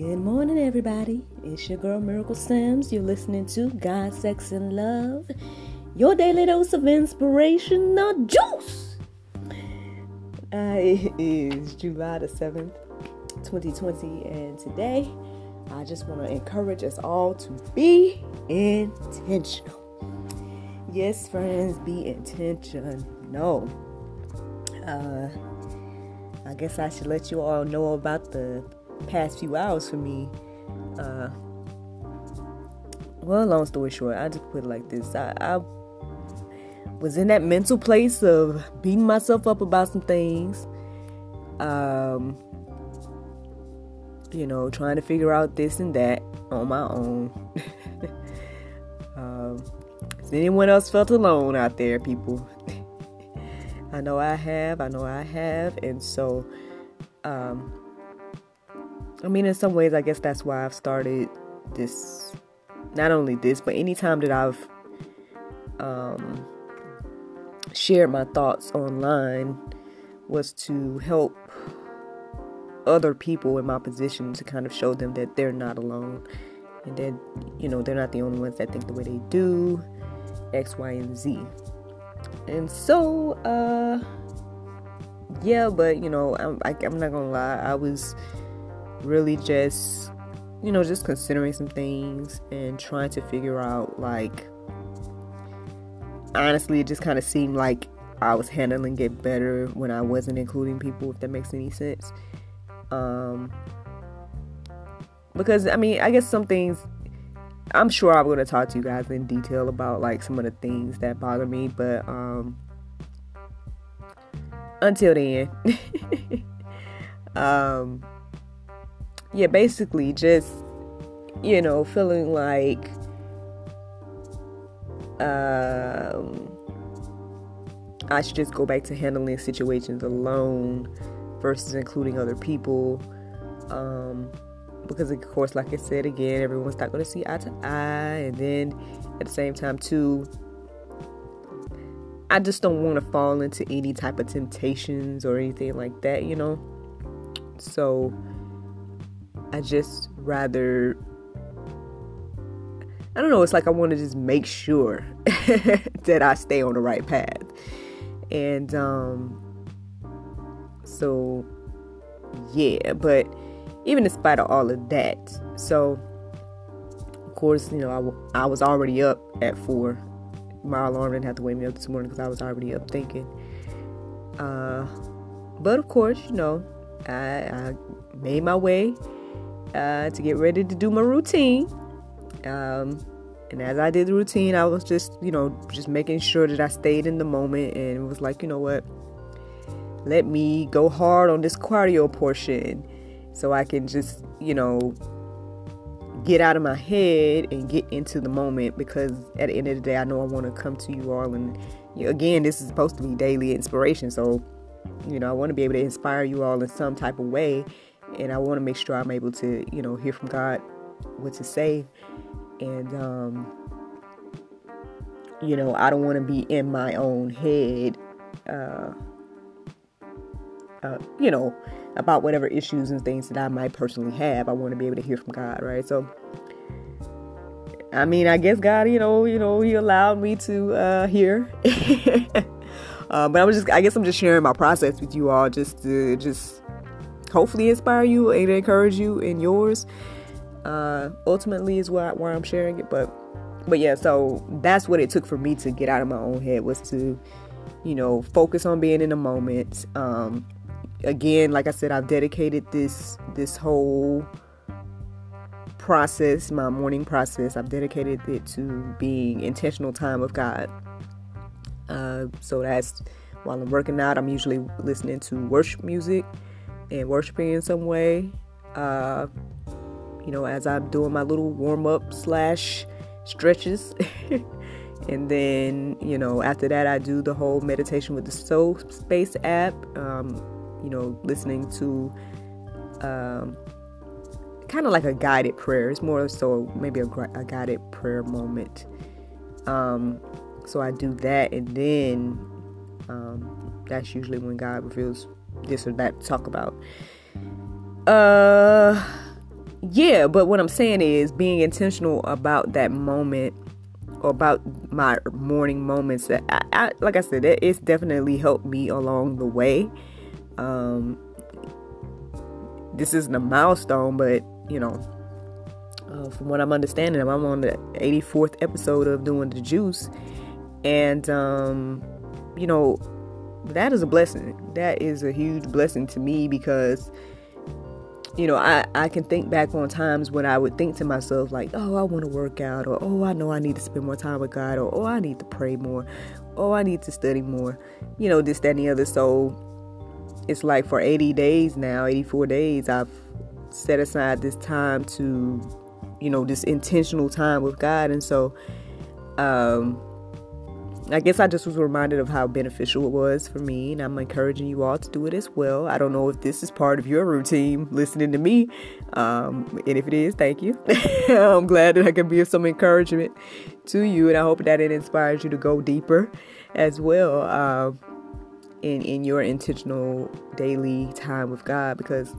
Good morning, everybody. It's your girl Miracle Sims. You're listening to God, Sex, and Love, your daily dose of inspirational juice. Uh, it is July the 7th, 2020, and today I just want to encourage us all to be intentional. Yes, friends, be intentional. No. Uh, I guess I should let you all know about the past few hours for me. Uh, well, long story short, I just put it like this. I, I was in that mental place of beating myself up about some things. Um, you know, trying to figure out this and that on my own. um, has anyone else felt alone out there, people? I know I have. I know I have. And so, um, I mean, in some ways, I guess that's why I've started this. Not only this, but anytime that I've um, shared my thoughts online was to help other people in my position to kind of show them that they're not alone and that, you know, they're not the only ones that think the way they do, X, Y, and Z. And so, uh, yeah, but, you know, I'm, I, i am not gonna lie, I was really just, you know, just considering some things and trying to figure out, like, honestly, it just kind of seemed like I was handling it better when I wasn't including people, if that makes any sense. Um, because, I mean, I guess some things, I'm sure I'm going to talk to you guys in detail about, like, some of the things that bother me, but, um, until then, um, yeah, basically just, you know, feeling like um, I should just go back to handling situations alone versus including other people. Um, because, of course, like I said again, everyone's not going to see eye to eye. And then at the same time, too, I just don't want to fall into any type of temptations or anything like that, you know? So, I just rather I don't know, it's like I want to just make sure that I stay on the right path. And um so yeah, but even in spite of all of that, so of course, you know, I, was already up at 4. My alarm didn't have to wake me up this morning because I was already up thinking. Uh but of course, you know, I, I made my way uh, to get ready to do my routine. Um, and as I did the routine, I was just, you know, just making sure that I stayed in the moment and was like, you know what? Let me go hard on this cardio portion so I can just, you know, get out of my head and get into the moment because at the end of the day, I know I want to come to you all. And again, this is supposed to be daily inspiration. So, you know, I want to be able to inspire you all in some type of way and I want to make sure I'm able to, you know, hear from God what to say. And, um, you know, I don't want to be in my own head, uh, uh, you know, about whatever issues and things that I might personally have. I want to be able to hear from God, right? So, I mean, I guess God, you know, you know, He allowed me to uh, hear. uh, but I'm just, I guess I'm just sharing my process with you all, just to just hopefully inspire you and encourage you in yours. Uh, ultimately, is why why I'm sharing it. But but yeah, so that's what it took for me to get out of my own head was to, you know, focus on being in the moment. Um, again, like I said, I've dedicated this this whole process, my morning process, I've dedicated it to being intentional time with God. Uh, so that's while I'm working out, I'm usually listening to worship music and worshiping in some way. Uh, you know, as I'm doing my little warm up slash stretches. and then, you know, after that, I do the whole meditation with the Soul Space app. Um, you know, listening to um, kind of like a guided prayer. It's more so maybe a, a guided prayer moment. Um, so I do that, and then um, that's usually when God reveals this or that to talk about. Uh, yeah, but what I'm saying is being intentional about that moment or about my morning moments that I, I like I said, it's definitely helped me along the way. Um, this isn't a milestone, but you know, uh, from what I'm understanding, I'm on the 84th episode of doing the juice, and um, you know, that is a blessing. That is a huge blessing to me because you know, I, I can think back on times when I would think to myself, like, oh, I want to work out, or oh, I know I need to spend more time with God, or oh, I need to pray more, oh, I need to study more, you know, this, that, and the other. So it's like for 80 days now, 84 days, I've set aside this time to, you know, this intentional time with God. And so, um, I guess I just was reminded of how beneficial it was for me, and I'm encouraging you all to do it as well. I don't know if this is part of your routine listening to me, um, and if it is, thank you. I'm glad that I can be of some encouragement to you, and I hope that it inspires you to go deeper as well uh, in in your intentional daily time with God because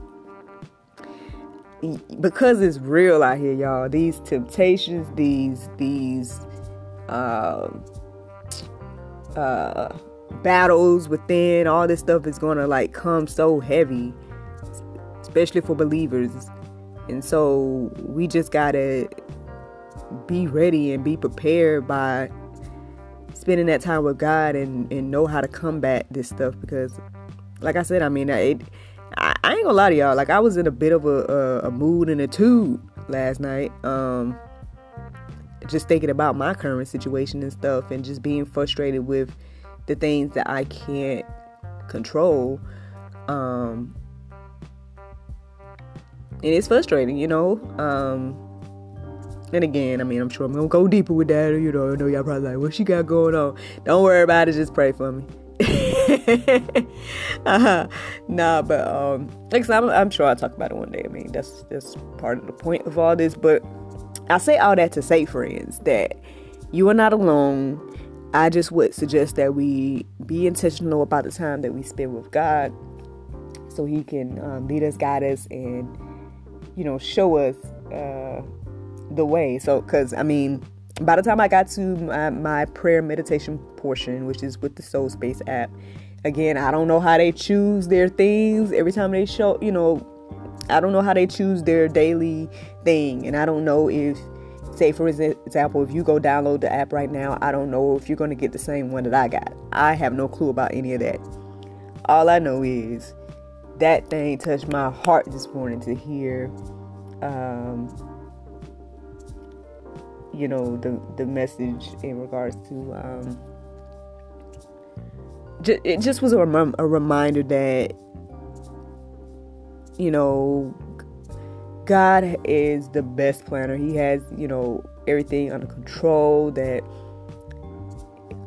because it's real out here, y'all. These temptations, these these. Uh, uh, battles within, all this stuff is gonna like come so heavy, especially for believers. And so we just gotta be ready and be prepared by spending that time with God and, and know how to combat this stuff because, like I said, I mean, it, I, I ain't gonna lie to y'all. Like I was in a bit of a, a, a mood and a tube last night. Um, just thinking about my current situation and stuff and just being frustrated with the things that I can't control. Um, and it's frustrating, you know. Um, and again, I mean, I'm sure I'm gonna go deeper with that. You know, I know y'all probably like, what she got going on? Don't worry about it. Just pray for me. uh-huh. Nah, but um, like I'm, I'm sure I'll talk about it one day. I mean, that's that's part of the point of all this. But I say all that to say, friends, that you are not alone. I just would suggest that we be intentional about the time that we spend with God so He can um, lead us, guide us, and, you know, show us uh, the way. So, because, I mean, by the time I got to my, my prayer meditation portion, which is with the Soul Space app, again, I don't know how they choose their things every time they show, you know, I don't know how they choose their daily thing. And I don't know if, say, for example, if you go download the app right now, I don't know if you're going to get the same one that I got. I have no clue about any of that. All I know is that thing touched my heart this morning to hear, um, you know, the, the message in regards to. Um, it just was a, rem- a reminder that you know, God is the best planner. He has, you know, everything under control. That,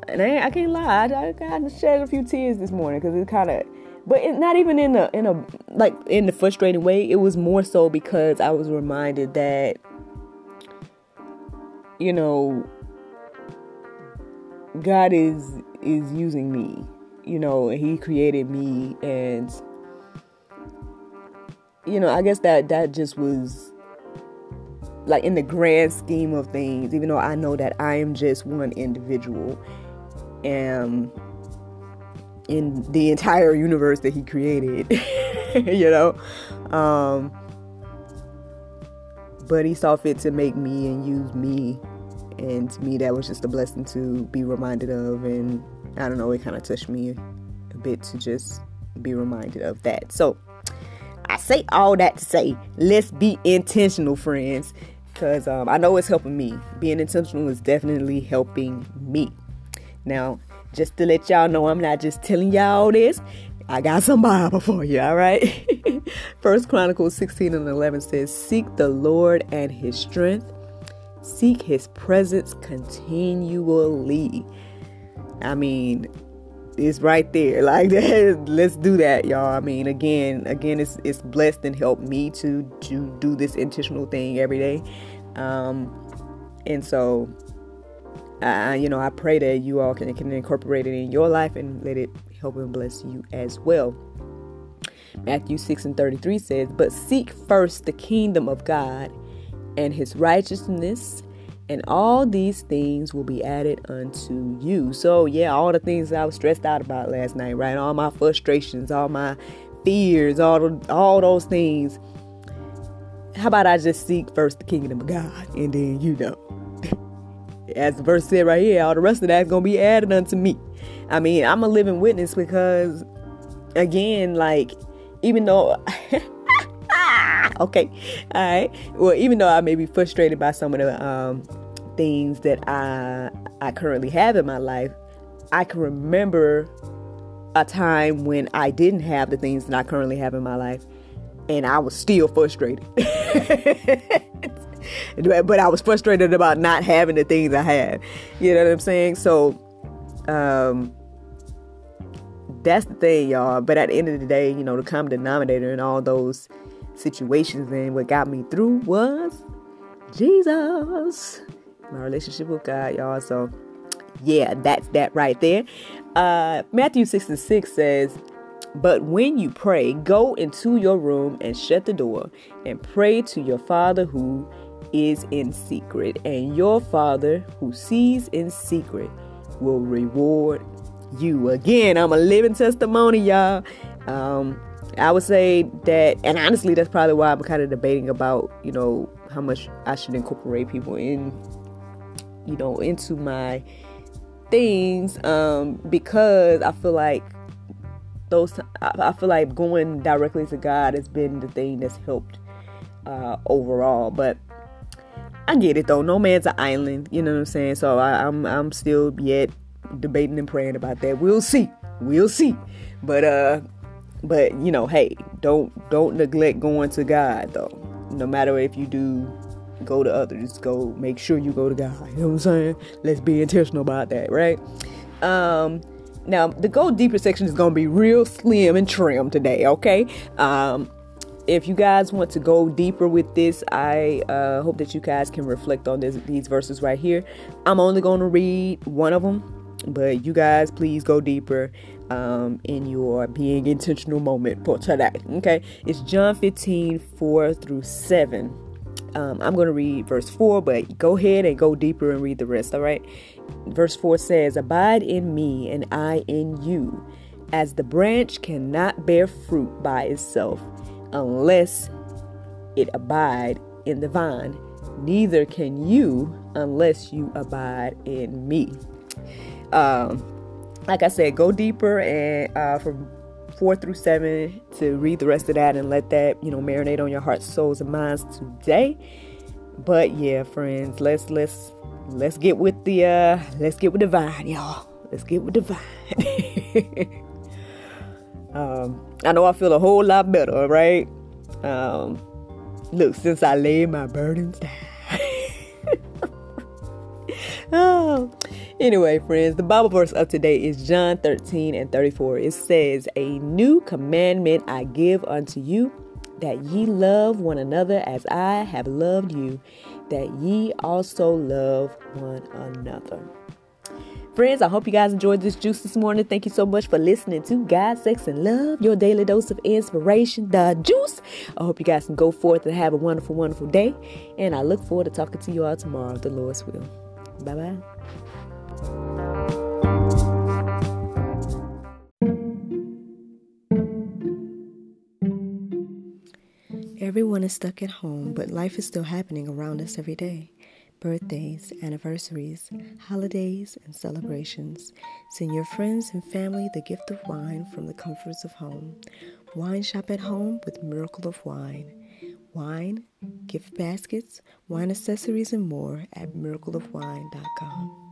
and I, I can't lie, I, I kind of shed a few tears this morning because it kind of, but it, not even in a in a like in the frustrating way. It was more so because I was reminded that, you know, God is is using me. You know, He created me and you know, I guess that that just was like in the grand scheme of things, even though I know that I am just one individual and in the entire universe that he created, you know. Um but he saw fit to make me and use me and to me that was just a blessing to be reminded of and I don't know, it kind of touched me a bit to just be reminded of that. So, I say all that to say, let's be intentional, friends, because um, I know it's helping me. Being intentional is definitely helping me. Now, just to let y'all know, I'm not just telling y'all this. I got some Bible for you, all right? First Chronicles 16 and 11 says, Seek the Lord and his strength, seek his presence continually. I mean, it's right there. Like that let's do that y'all. I mean again again it's it's blessed and helped me to to do this intentional thing every day. Um and so I, you know i pray that you all can, can incorporate it in your life and let it help and bless you as well. Matthew 6 and 33 says, But seek first the kingdom of God and his righteousness, and all these things will be added unto you. So, yeah, all the things I was stressed out about last night, right? All my frustrations, all my fears, all, all those things. How about I just seek first the kingdom of God, and then you know, as the verse said right here, all the rest of that's gonna be added unto me. I mean, I'm a living witness because, again, like, even though okay. All right. Well, even though I may be frustrated by some of the um, things that I I currently have in my life, I can remember a time when I didn't have the things that I currently have in my life, and I was still frustrated. but I was frustrated about not having the things I had. You know what I'm saying? So, um, that's the thing, y'all. But at the end of the day, you know, the common denominator in all those situations and what got me through was Jesus. My relationship with God, y'all. So yeah, that's that right there. Uh Matthew 6 and 6 says, But when you pray, go into your room and shut the door and pray to your father who is in secret, and your father who sees in secret will reward you. Again, I'm a living testimony, y'all. Um, I would say that, and honestly, that's probably why I'm kind of debating about, you know, how much I should incorporate people in, you know, into my things, um, because I feel like those, I feel like going directly to God has been the thing that's helped uh, overall. But I get it though. No man's an island. You know what I'm saying? So I, I'm I'm still yet debating and praying about that. We'll see. We'll see. But uh but you know, hey, don't don't neglect going to God though. No matter if you do go to others, go make sure you go to God. You know what I'm saying? Let's be intentional about that, right? Um now the go deeper section is gonna be real slim and trim today, okay? Um if you guys want to go deeper with this, I uh, hope that you guys can reflect on this, these verses right here. I'm only going to read one of them, but you guys please go deeper um, in your being intentional moment for today. Okay, it's John 15 4 through 7. Um, I'm going to read verse 4, but go ahead and go deeper and read the rest. All right, verse 4 says, Abide in me, and I in you, as the branch cannot bear fruit by itself unless it abide in the vine. Neither can you unless you abide in me. Um, like I said, go deeper and uh, from four through seven to read the rest of that and let that you know marinate on your hearts, souls, and minds today. But yeah, friends, let's let's let's get with the uh let's get with the vine, y'all. Let's get with the vine. um, I know I feel a whole lot better, right? Um, look, since I laid my burdens down. oh, Anyway, friends, the Bible verse of today is John 13 and 34. It says, A new commandment I give unto you, that ye love one another as I have loved you, that ye also love one another. Friends, I hope you guys enjoyed this juice this morning. Thank you so much for listening to God, Sex, and Love, your daily dose of inspiration, the juice. I hope you guys can go forth and have a wonderful, wonderful day. And I look forward to talking to you all tomorrow, the Lord's will. Bye bye. Everyone is stuck at home, but life is still happening around us every day. Birthdays, anniversaries, holidays, and celebrations. Send your friends and family the gift of wine from the comforts of home. Wine shop at home with Miracle of Wine. Wine, gift baskets, wine accessories, and more at miracleofwine.com.